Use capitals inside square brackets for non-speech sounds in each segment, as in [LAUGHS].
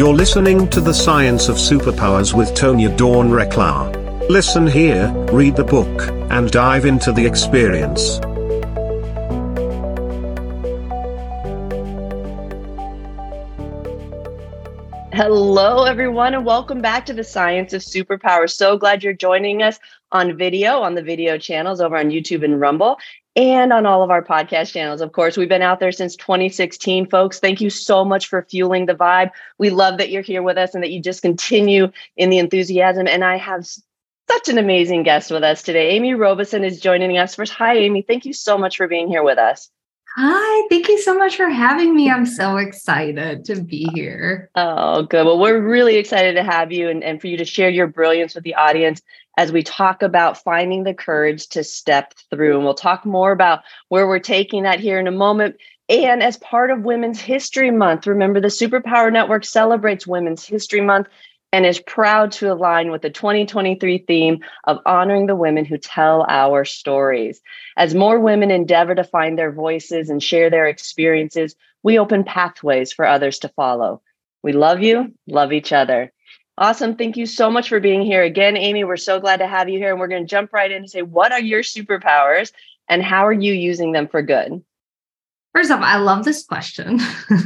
You're listening to The Science of Superpowers with Tonya Dawn Recla. Listen here, read the book, and dive into the experience. Hello, everyone, and welcome back to the Science of Superpower. So glad you're joining us on video on the video channels over on YouTube and Rumble and on all of our podcast channels. Of course, we've been out there since 2016, folks. Thank you so much for fueling the vibe. We love that you're here with us and that you just continue in the enthusiasm. And I have such an amazing guest with us today. Amy Robeson is joining us. First, hi, Amy. Thank you so much for being here with us. Hi, thank you so much for having me. I'm so excited to be here. Oh, good. Well, we're really excited to have you and, and for you to share your brilliance with the audience as we talk about finding the courage to step through. And we'll talk more about where we're taking that here in a moment. And as part of Women's History Month, remember the Superpower Network celebrates Women's History Month and is proud to align with the 2023 theme of honoring the women who tell our stories. As more women endeavor to find their voices and share their experiences, we open pathways for others to follow. We love you, love each other. Awesome. Thank you so much for being here again, Amy. We're so glad to have you here. And we're going to jump right in and say, what are your superpowers and how are you using them for good? First off, I love this question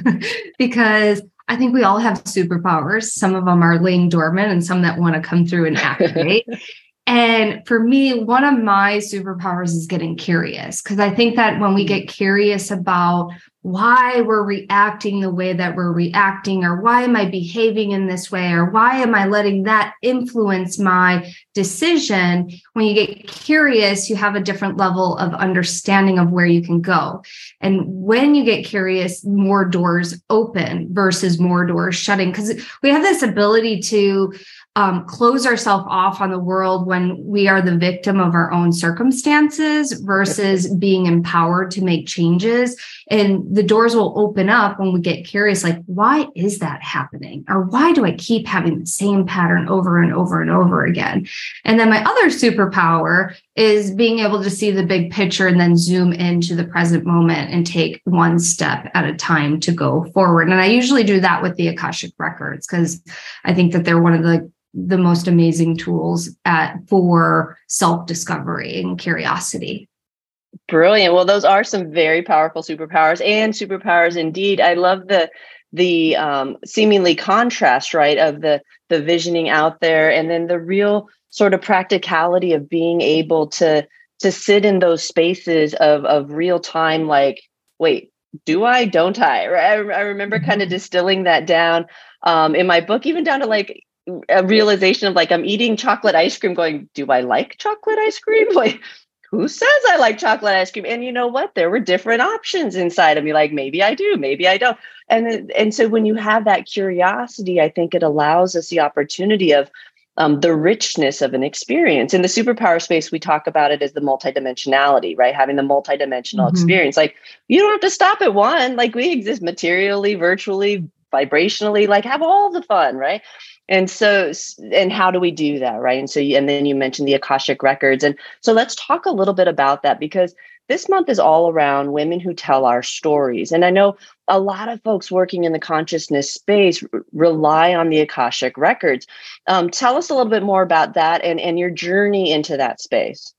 [LAUGHS] because I think we all have superpowers. Some of them are laying dormant and some that want to come through and activate. [LAUGHS] and for me, one of my superpowers is getting curious because I think that when we mm. get curious about why we're reacting the way that we're reacting, or why am I behaving in this way, or why am I letting that influence my decision? When you get curious, you have a different level of understanding of where you can go. And when you get curious, more doors open versus more doors shutting, because we have this ability to um, close ourselves off on the world when we are the victim of our own circumstances versus being empowered to make changes. And the doors will open up when we get curious, like, why is that happening? Or why do I keep having the same pattern over and over and over again? And then my other superpower is being able to see the big picture and then zoom into the present moment and take one step at a time to go forward. And I usually do that with the Akashic records because I think that they're one of the the most amazing tools at for self-discovery and curiosity. Brilliant. Well, those are some very powerful superpowers and superpowers indeed. I love the the um, seemingly contrast, right, of the the visioning out there, and then the real sort of practicality of being able to to sit in those spaces of of real time. Like, wait, do I? Don't I? Right? I, I remember mm-hmm. kind of distilling that down um, in my book, even down to like a realization of like I'm eating chocolate ice cream, going, do I like chocolate ice cream? [LAUGHS] Like, who says I like chocolate ice cream? And you know what? There were different options inside of me. Like maybe I do, maybe I don't. And and so when you have that curiosity, I think it allows us the opportunity of um, the richness of an experience. In the superpower space, we talk about it as the multidimensionality, right? Having the multidimensional mm-hmm. experience. Like you don't have to stop at one. Like we exist materially, virtually, vibrationally. Like have all the fun, right? And so and how do we do that right? And so and then you mentioned the akashic records. And so let's talk a little bit about that because this month is all around women who tell our stories. And i know a lot of folks working in the consciousness space rely on the akashic records. Um, tell us a little bit more about that and and your journey into that space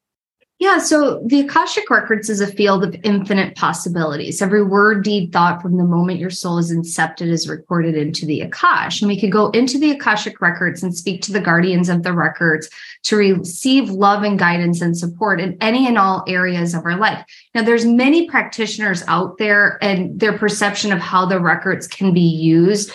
yeah, so the Akashic Records is a field of infinite possibilities. Every word, deed, thought from the moment your soul is incepted is recorded into the Akash. And we could go into the Akashic Records and speak to the guardians of the records to receive love and guidance and support in any and all areas of our life. Now, there's many practitioners out there, and their perception of how the records can be used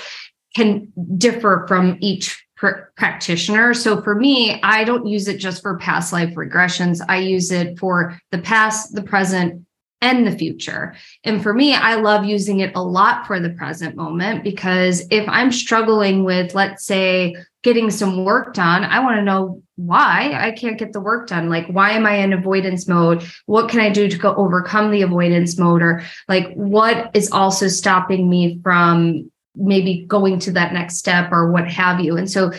can differ from each pr- practitioner. So for me, I don't use it just for past life regressions. I use it for the past, the present, and the future. And for me, I love using it a lot for the present moment because if I'm struggling with, let's say, getting some work done, I want to know why I can't get the work done. Like, why am I in avoidance mode? What can I do to go overcome the avoidance mode? Or like, what is also stopping me from maybe going to that next step or what have you. And so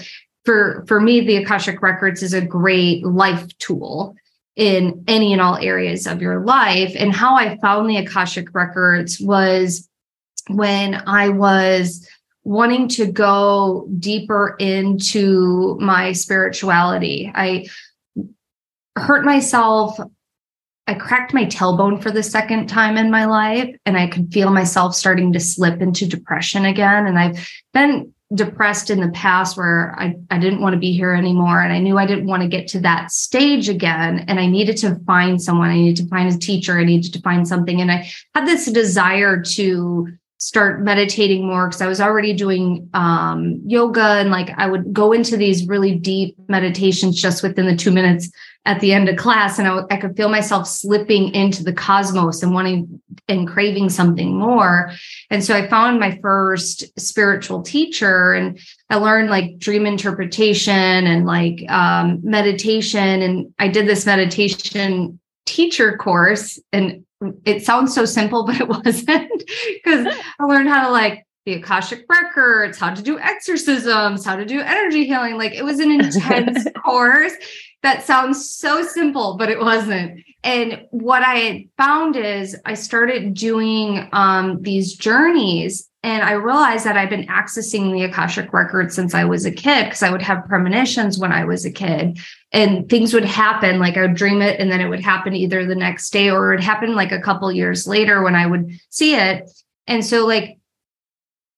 for for me, the Akashic Records is a great life tool in any and all areas of your life. And how I found the Akashic Records was when I was wanting to go deeper into my spirituality. I hurt myself. I cracked my tailbone for the second time in my life, and I could feel myself starting to slip into depression again. And I've been depressed in the past where I, I didn't want to be here anymore. And I knew I didn't want to get to that stage again. And I needed to find someone. I needed to find a teacher. I needed to find something. And I had this desire to start meditating more because I was already doing um, yoga and like I would go into these really deep meditations just within the two minutes at the end of class. And I, I could feel myself slipping into the cosmos and wanting and craving something more. And so I found my first spiritual teacher and I learned like dream interpretation and like um, meditation. And I did this meditation teacher course and it sounds so simple, [LAUGHS] but it wasn't because I learned how to like the Akashic records, how to do exorcisms, how to do energy healing. Like it was an intense [LAUGHS] course that sounds so simple, but it wasn't. And what I found is I started doing um, these journeys and I realized that I've been accessing the Akashic records since I was a kid because I would have premonitions when I was a kid and things would happen. Like I would dream it and then it would happen either the next day or it would happen like a couple years later when I would see it. And so, like,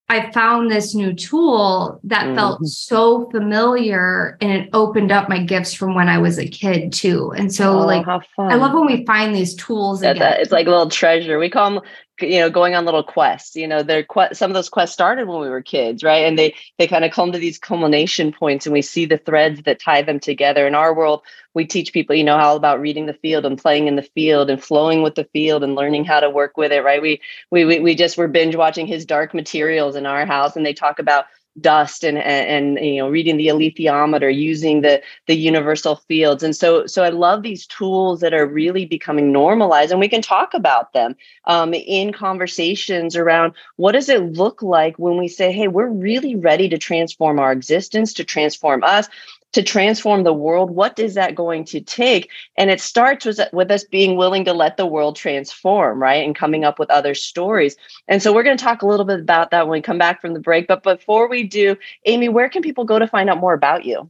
I found this new tool that mm-hmm. felt so familiar and it opened up my gifts from when I was a kid too. And so oh, like I love when we find these tools. Again. It's like a little treasure. We call them you know going on little quests you know they're quite some of those quests started when we were kids right? And they they kind of come to these culmination points and we see the threads that tie them together. In our world we teach people you know all about reading the field and playing in the field and flowing with the field and learning how to work with it right? We we, we just were binge watching his dark materials in our house and they talk about dust and, and, and you know reading the alethiometer using the the universal fields. And so so i love these tools that are really becoming normalized and we can talk about them um, in conversations around what does it look like when we say hey we're really ready to transform our existence to transform us to transform the world what is that going to take and it starts with, with us being willing to let the world transform right and coming up with other stories and so we're going to talk a little bit about that when we come back from the break but before we do amy where can people go to find out more about you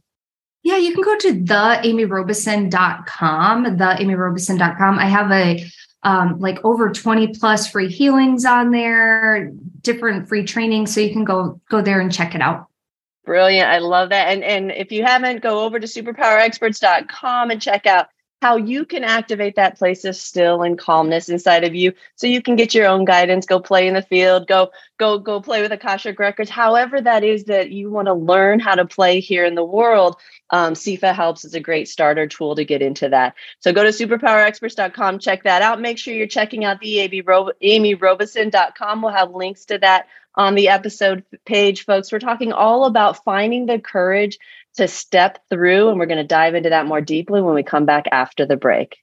yeah, you can go to theamyrobeson.com, theamyrobeson.com. I have a um, like over 20 plus free healings on there, different free trainings. So you can go go there and check it out. Brilliant. I love that. And and if you haven't, go over to superpowerexperts.com and check out how you can activate that place of still and calmness inside of you so you can get your own guidance go play in the field go go go play with akashic records however that is that you want to learn how to play here in the world um, sifa helps is a great starter tool to get into that. So go to superpowerexperts.com check that out. Make sure you're checking out the amyrobeson.com we'll have links to that on the episode page folks. We're talking all about finding the courage to step through. And we're going to dive into that more deeply when we come back after the break.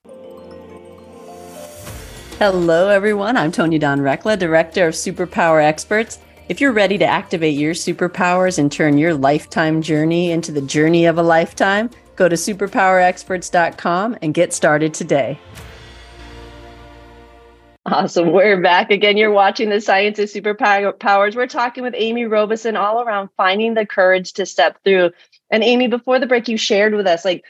Hello, everyone. I'm Tonya Dawn Recla, Director of Superpower Experts. If you're ready to activate your superpowers and turn your lifetime journey into the journey of a lifetime, go to superpowerexperts.com and get started today. Awesome. We're back again. You're watching the Science of Superpowers. We're talking with Amy Robeson all around finding the courage to step through and Amy, before the break, you shared with us like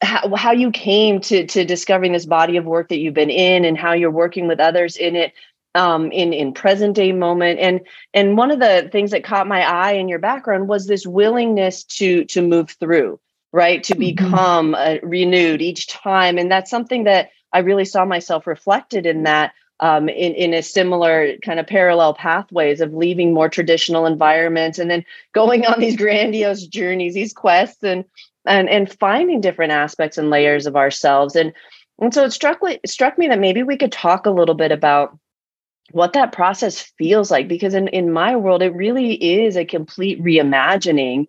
how, how you came to to discovering this body of work that you've been in and how you're working with others in it um, in in present day moment. And and one of the things that caught my eye in your background was this willingness to to move through right? To mm-hmm. become uh, renewed each time. And that's something that i really saw myself reflected in that um, in, in a similar kind of parallel pathways of leaving more traditional environments and then going on these [LAUGHS] grandiose journeys, these quests and and and finding different aspects and layers of ourselves. And and so it struck it struck me that maybe we could talk a little bit about what that process feels like because in, in my world it really is a complete reimagining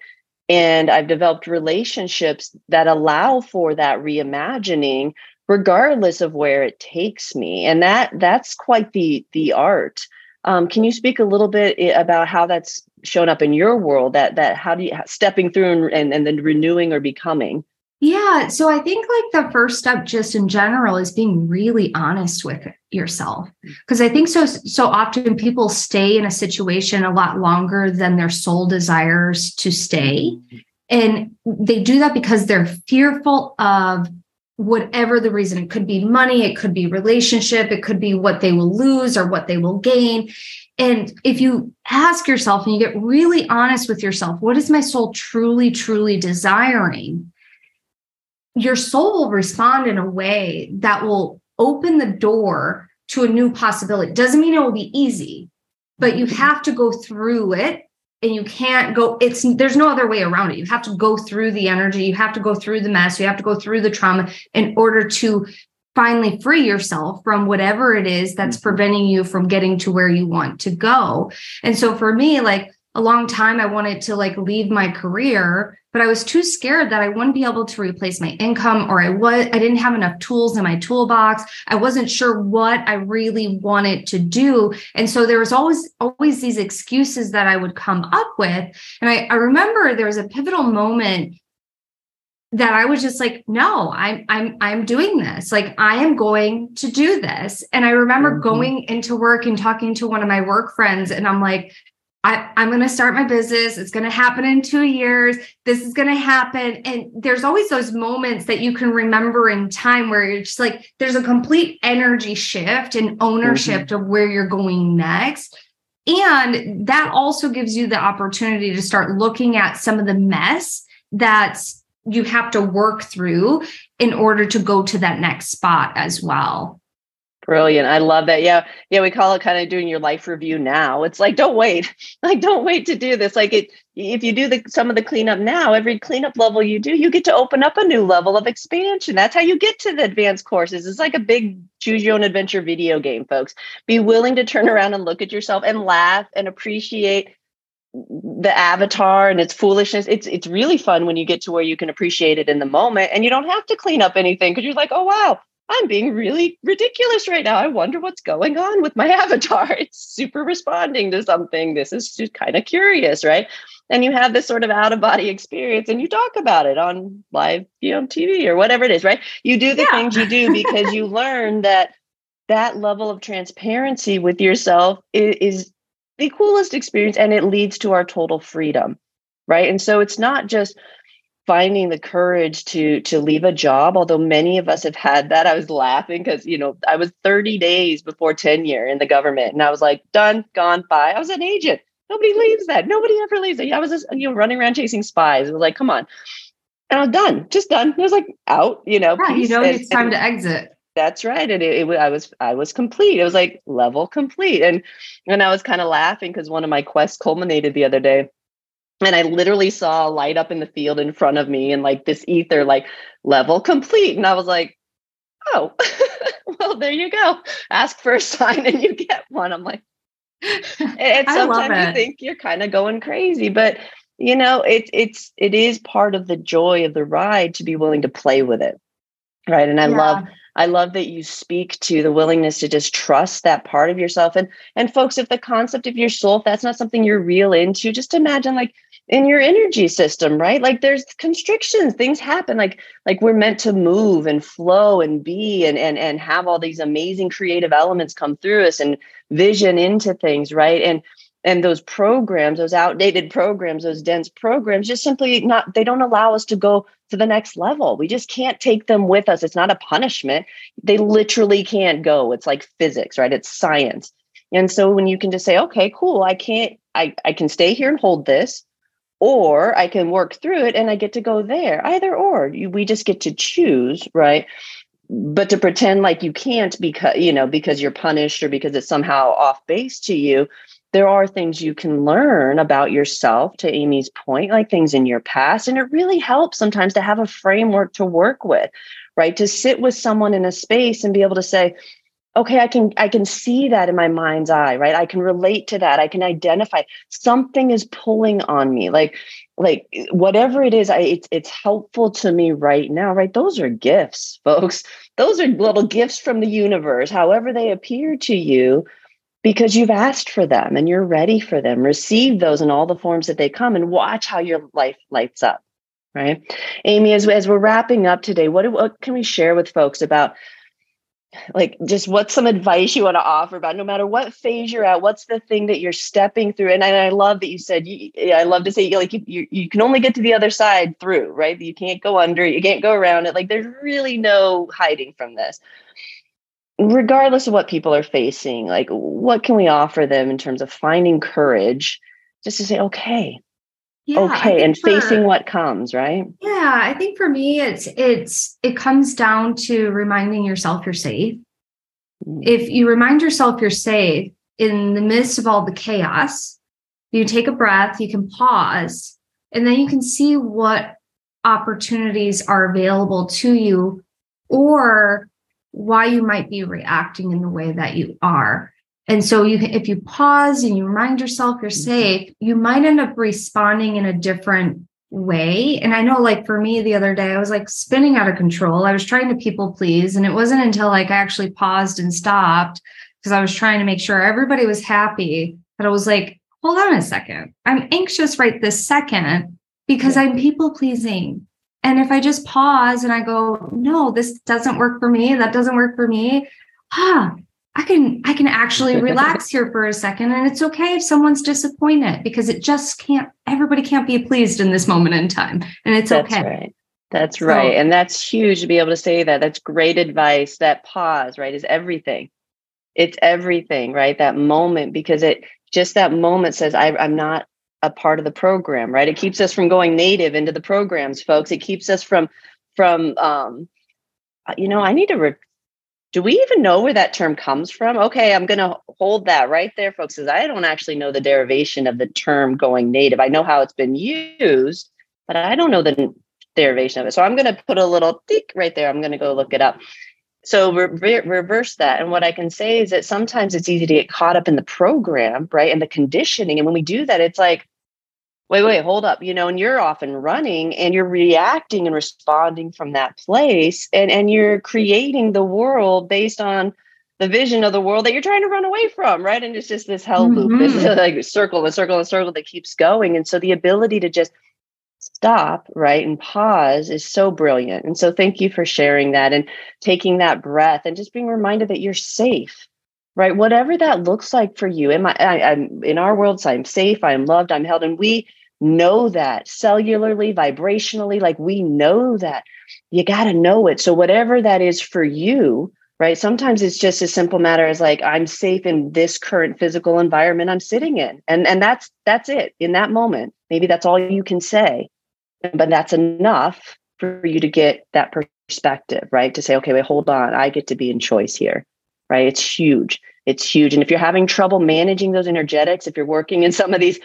and i've developed relationships that allow for that reimagining regardless of where it takes me and that that's quite the the art um, can you speak a little bit about how that's shown up in your world that that how do you stepping through and, and, and then renewing or becoming Yeah. So I think like the first step just in general is being really honest with yourself. Because I think so so often people stay in a situation a lot longer than their soul desires to stay. And they do that because they're fearful of whatever the reason. It could be money, it could be relationship, it could be what they will lose or what they will gain. And if you ask yourself and you get really honest with yourself, what is my soul truly, truly desiring? your soul will respond in a way that will open the door to a new possibility. Doesn't mean it will be easy, but you have to go through it and you can't go it's there's no other way around it. You have to go through the energy, you have to go through the mess, you have to go through the trauma in order to finally free yourself from whatever it is that's mm-hmm. preventing you from getting to where you want to go. And so for me like a long time I wanted to like leave my career but I was too scared that I wouldn't be able to replace my income or I was I didn't have enough tools in my toolbox. I wasn't sure what I really wanted to do. And so there was always always these excuses that I would come up with. And I, I remember there was a pivotal moment that I was just like, no, I'm I'm I'm doing this. Like I am going to do this. And I remember mm-hmm. going into work and talking to one of my work friends and I'm like, I, am going to start my business. It's going to happen in two years. This is going to happen. And there's always those moments that you can remember in time where you're just like, there's a complete energy shift and ownership mm-hmm. of where you're going next. And that also gives you the opportunity to start looking at some of the mess that you have to work through in order to go to that next spot as well. Brilliant. I love that. Yeah. Yeah. We call it kind of doing your life review now. It's like, don't wait. [LAUGHS] Like, don't wait to do this. Like it, if you do the some of the cleanup now, every cleanup level you do, you get to open up a new level of expansion. That's how you get to the advanced courses. It's like a big choose your own adventure video game, folks. Be willing to turn around and look at yourself and laugh and appreciate the avatar and its foolishness. It's it's really fun when you get to where you can appreciate it in the moment and you don't have to clean up anything because you're like, oh wow, I'm being really ridiculous right now. I wonder what's going on with my [LAUGHS] avatar. It's super responding to something. This is just kind of curious, right? And you have this sort of out of body experience and you talk about it on live, you know, TV or whatever it is, right? You do the yeah. things you do [LAUGHS] because you learn that that level of transparency with yourself is, is the coolest experience and it leads to our total freedom, right? And so it's not just finding the courage to to leave a job although many of us have had that. I was laughing because you know i was 30 days before tenure in the government and i was like done gone bye. I was an agent. Nobody leaves that. Nobody ever leaves it. I was just you know running around chasing spies. It was like come on. And i was done. Just done. It was like out you know yeah, you know and, it's time to exit. That's right and it, it, i was i was complete. It was like level complete and and i was kind of laughing because one of my quests culminated the other day and I literally saw a light up in the field in front of me and like this ether, like level complete. And I was like, oh, [LAUGHS] well, there you go. Ask for a sign and you get one. I'm like, and sometimes you think you're kind of going crazy, but you know, it's it's it is part of the joy of the ride to be willing to play with it. Right. And I yeah. love I love that you speak to the willingness to just trust that part of yourself. And and folks, if the concept of your soul, if that's not something you're real into, just imagine like in your energy system, right? Like there's constrictions, things happen. Like like we're meant to move and flow and be and and and have all these amazing creative elements come through us and vision into things, right? And and those programs those outdated programs those dense programs just simply not they don't allow us to go to the next level. We just can't take them with us. It's not a punishment. They literally can't go. It's like physics right? It's science. And so when you can just say okay cool. I can't i, I can stay here and hold this or i can work through it and i get to go there. Either or we just get to choose right? But to pretend like you can't because you know because you're punished or because it's somehow off base to you there are things you can learn about yourself to amy's point like things in your past and it really helps sometimes to have a framework to work with right? To sit with someone in a space and be able to say okay i can i can see that in my mind's eye right i can relate to that i can identify something is pulling on me like like whatever it is I, it's it's helpful to me right now right those are gifts folks those are little gifts from the universe however they appear to you because you've asked for them and you're ready for them. Receive those in all the forms that they come and watch how your life lights up. right? Amy, as, as we're wrapping up today, what, what can we share with folks about like just what's some advice you want to offer about no matter what phase you're at what's the thing that you're stepping through? And i, I love that you said you, i love to say like you, you, you can only get to the other side through right? You can't go under you can't go around it. Like there's really no hiding from this. Regardless of what people are facing like what can we offer them in terms of finding courage just to say okay yeah, okay and for, facing what comes right? Yeah i think for me it's it's it comes down to reminding yourself you're safe. Mm. if you remind yourself you're safe in the midst of all the chaos you take a breath you can pause and then you can see what opportunities are available to you or why you might be reacting in the way that you are and so you if you pause and you remind yourself you're mm-hmm. safe, you might end up responding in a different way. And I know like for me the other day, I was like spinning out of control. I was trying to people please. And it wasn't until like I actually paused and stopped because I was trying to make sure everybody was happy that I was like, hold on a second. I'm anxious right this second because I'm people pleasing. And if I just pause and I go, no, this doesn't work for me, that doesn't work for me, ah, I can I can actually [LAUGHS] relax here for a second and it's okay if someone's disappointed because it just can't everybody can't be pleased in this moment in time and it's that's okay. Right. That's so, right. And that's huge to be able to say that. That's great advice. That pause, right, is everything. It's everything, right? That moment because it just that moment says I I'm not a part of the program, right? It keeps us from going native into the programs, folks. It keeps us from from um you know, I need to re- do we even know where that term comes from? Okay, I'm going to hold that right there, folks, because I don't actually know the derivation of the term going native. I know how it's been used, but I don't know the derivation of it. So I'm going to put a little tick right there. I'm going to go look it up. So re- reverse that. And what I can say is that sometimes it's easy to get caught up in the program, right? And the conditioning. And when we do that, it's like, wait, wait, hold up, you know, and you're off and running and you're reacting and responding from that place and and you're creating the world based on the vision of the world that you're trying to run away from, right? And it's just this hell loop, mm-hmm. this [LAUGHS] like circle and circle and circle that keeps going. And so the ability to just stop, right, and pause is so brilliant. And so thank you for sharing that and taking that breath and just being reminded that you're safe right? Whatever that looks like for you. In my I, am in our world so i'm safe i'm loved i'm held and we know that cellularly vibrationally like we know that you got to know it. So whatever that is for you right? Sometimes it's just a simple matter as like i'm safe in this current physical environment i'm sitting in. And and that's that's it in that moment. Maybe that's all you can say but that's enough for you to get that perspective right? To say okay wait hold on. I get to be in choice here right? It's huge. It's huge. And if you're having trouble managing those energetics, if you're working in some of these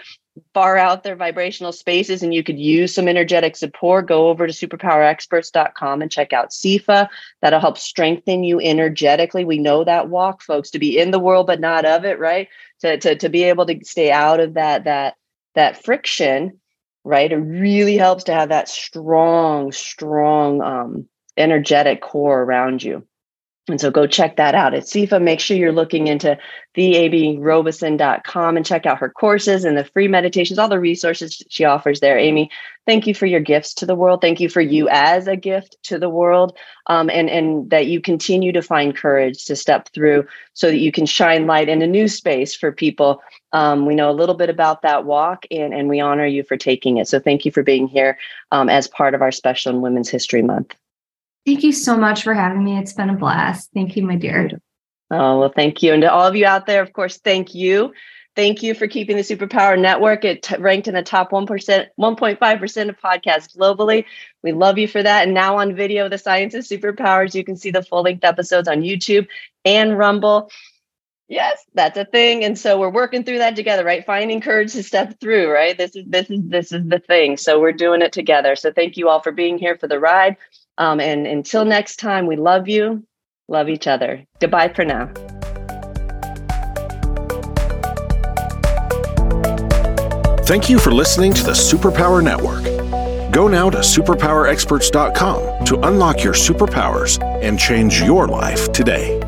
far out there vibrational spaces and you could use some energetic support, go over to superpowerexperts.com and check out SIFA. That'll help strengthen you energetically. We know that walk, folks, to be in the world but not of it, right? To, to, to be able to stay out of that that that friction, right? It really helps to have that strong, strong um, energetic core around you. And so go check that out at SIFA. Make sure you're looking into theamyrobeson.com and check out her courses and the free meditations, all the resources she offers there. Amy, thank you for your gifts to the world. Thank you for you as a gift to the world. Um, and, and that you continue to find courage to step through so that you can shine light in a new space for people. Um, we know a little bit about that walk and, and we honor you for taking it. So thank you for being here um, as part of our special in Women's History Month. Thank you so much for having me. It's been a blast. Thank you, my dear. Oh, well, thank you. And to all of you out there, of course, thank you. Thank you for keeping the Superpower Network. It t- ranked in the top 1%, 1.5% of podcasts globally. We love you for that. And now on video, The Science of Superpowers, you can see the full length episodes on YouTube and Rumble. Yes, that's a thing. And so we're working through that together, right? Finding courage to step through, right? This is this is this is the thing. So we're doing it together. So thank you all for being here for the ride. Um, and until next time, we love you, love each other. Goodbye for now. Thank you for listening to the Superpower Network. Go now to superpowerexperts.com to unlock your superpowers and change your life today.